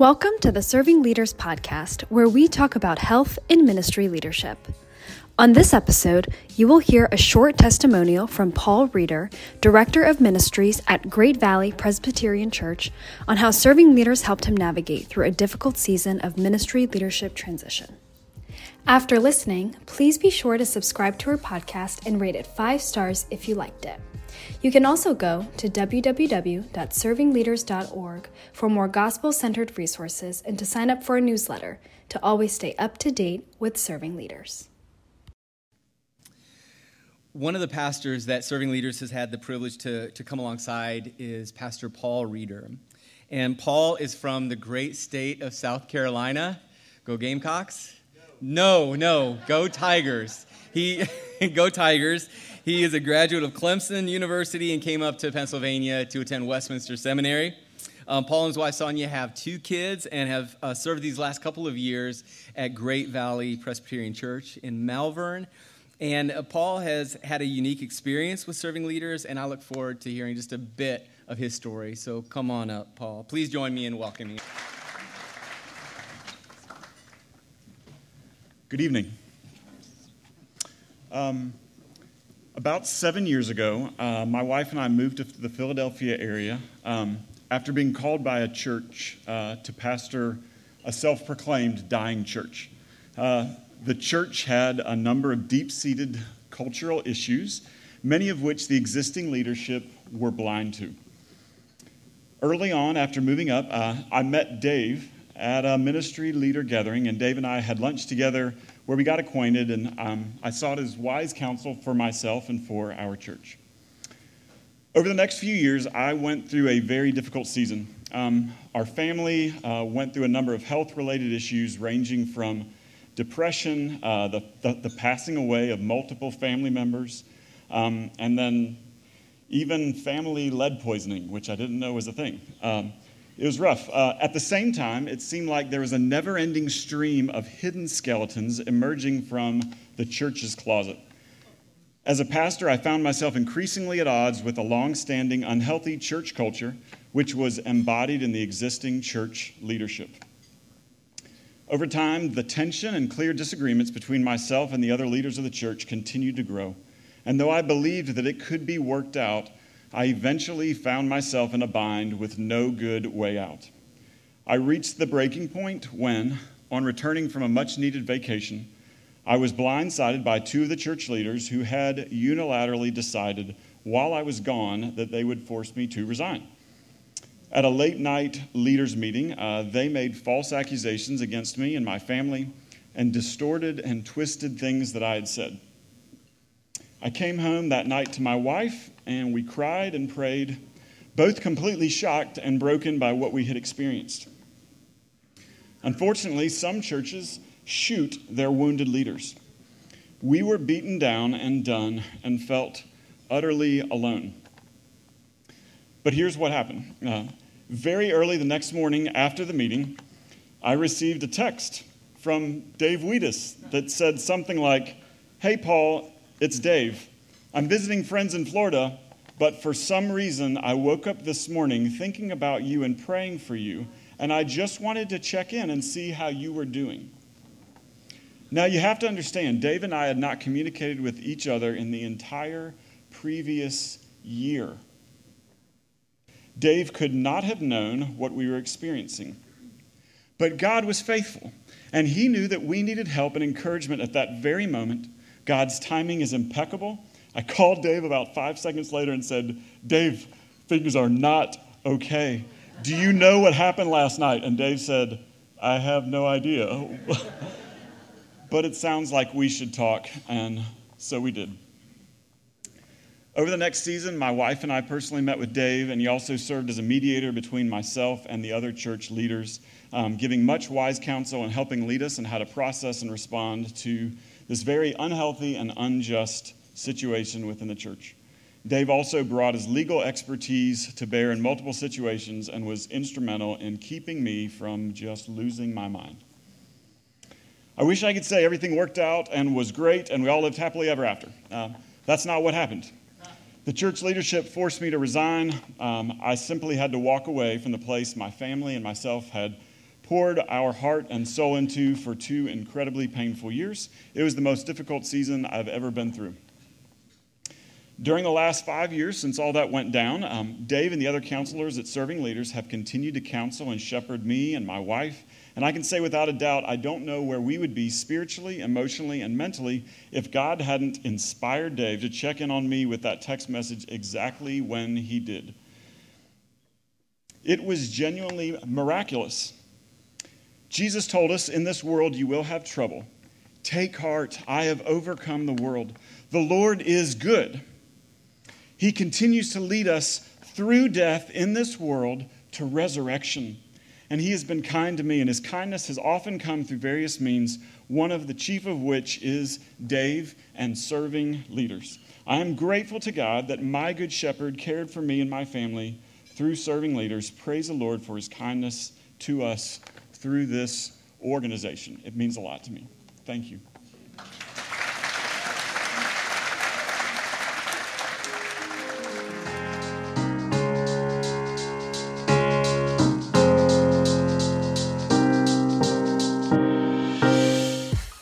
Welcome to the Serving Leaders Podcast, where we talk about health in ministry leadership. On this episode, you will hear a short testimonial from Paul Reeder, Director of Ministries at Great Valley Presbyterian Church, on how serving leaders helped him navigate through a difficult season of ministry leadership transition. After listening, please be sure to subscribe to our podcast and rate it five stars if you liked it. You can also go to www.servingleaders.org for more gospel centered resources and to sign up for a newsletter to always stay up to date with serving leaders. One of the pastors that Serving Leaders has had the privilege to, to come alongside is Pastor Paul Reeder. And Paul is from the great state of South Carolina. Go Gamecocks? No, no, go Tigers. He go Tigers. He is a graduate of Clemson University and came up to Pennsylvania to attend Westminster Seminary. Um, Paul and his wife Sonia have two kids and have uh, served these last couple of years at Great Valley Presbyterian Church in Malvern. And uh, Paul has had a unique experience with serving leaders, and I look forward to hearing just a bit of his story. So come on up, Paul. Please join me in welcoming. Good evening. Um, about seven years ago, uh, my wife and I moved to the Philadelphia area um, after being called by a church uh, to pastor a self proclaimed dying church. Uh, the church had a number of deep seated cultural issues, many of which the existing leadership were blind to. Early on, after moving up, uh, I met Dave at a ministry leader gathering, and Dave and I had lunch together where we got acquainted, and um, I sought his wise counsel for myself and for our church. Over the next few years, I went through a very difficult season. Um, our family uh, went through a number of health related issues, ranging from depression, uh, the, the, the, passing away of multiple family members, um, and then even family lead poisoning, which I didn't know was a thing. Um, it was rough. Uh, at the same time, it seemed like there was a never ending stream of hidden skeletons emerging from the church's closet. As a pastor, I found myself increasingly at odds with a long standing unhealthy church culture, which was embodied in the existing church leadership. Over time, the tension and clear disagreements between myself and the other leaders of the church continued to grow. And though I believed that it could be worked out, I eventually found myself in a bind with no good way out. I reached the breaking point when, on returning from a much needed vacation, I was blindsided by two of the church leaders who had unilaterally decided while I was gone that they would force me to resign. At a late night leaders' meeting, uh, they made false accusations against me and my family and distorted and twisted things that I had said. I came home that night to my wife, and we cried and prayed, both completely shocked and broken by what we had experienced. Unfortunately, some churches shoot their wounded leaders. We were beaten down and done and felt utterly alone. But here's what happened. Uh, very early the next morning after the meeting, I received a text from Dave Wheatus that said something like, Hey, Paul, it's Dave. I'm visiting friends in Florida, but for some reason, I woke up this morning thinking about you and praying for you, and I just wanted to check in and see how you were doing. Now, you have to understand, Dave and I had not communicated with each other in the entire previous year. Dave could not have known what we were experiencing. But God was faithful, and He knew that we needed help and encouragement at that very moment. God's timing is impeccable. I called Dave about five seconds later and said, Dave, things are not okay. Do you know what happened last night? And Dave said, I have no idea. but it sounds like we should talk. And so we did. Over the next season, my wife and I personally met with Dave, and he also served as a mediator between myself and the other church leaders, um, giving much wise counsel and helping lead us in how to process and respond to this very unhealthy and unjust situation within the church. Dave also brought his legal expertise to bear in multiple situations and was instrumental in keeping me from just losing my mind. I wish I could say everything worked out and was great and we all lived happily ever after. Uh, that's not what happened. The church leadership forced me to resign. Um, I simply had to walk away from the place my family and myself had poured our heart and soul into for two incredibly painful years. It was the most difficult season I've ever been through. During the last five years, since all that went down, um, Dave and the other counselors at Serving Leaders have continued to counsel and shepherd me and my wife. And I can say without a doubt, I don't know where we would be spiritually, emotionally, and mentally if God hadn't inspired Dave to check in on me with that text message exactly when he did. It was genuinely miraculous. Jesus told us, In this world you will have trouble. Take heart, I have overcome the world. The Lord is good. He continues to lead us through death in this world to resurrection. And He has been kind to me, and His kindness has often come through various means, one of the chief of which is Dave and serving leaders. I am grateful to God that my good shepherd cared for me and my family through serving leaders. Praise the Lord for His kindness to us through this organization. It means a lot to me. Thank you.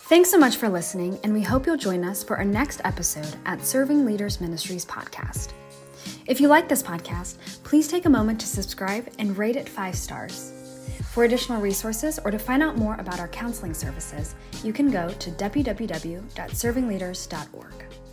Thanks so much for listening, and we hope you'll join us for our next episode at Serving Leaders Ministries podcast. If you like this podcast, please take a moment to subscribe and rate it five stars. For additional resources or to find out more about our counseling services, you can go to www.servingleaders.org.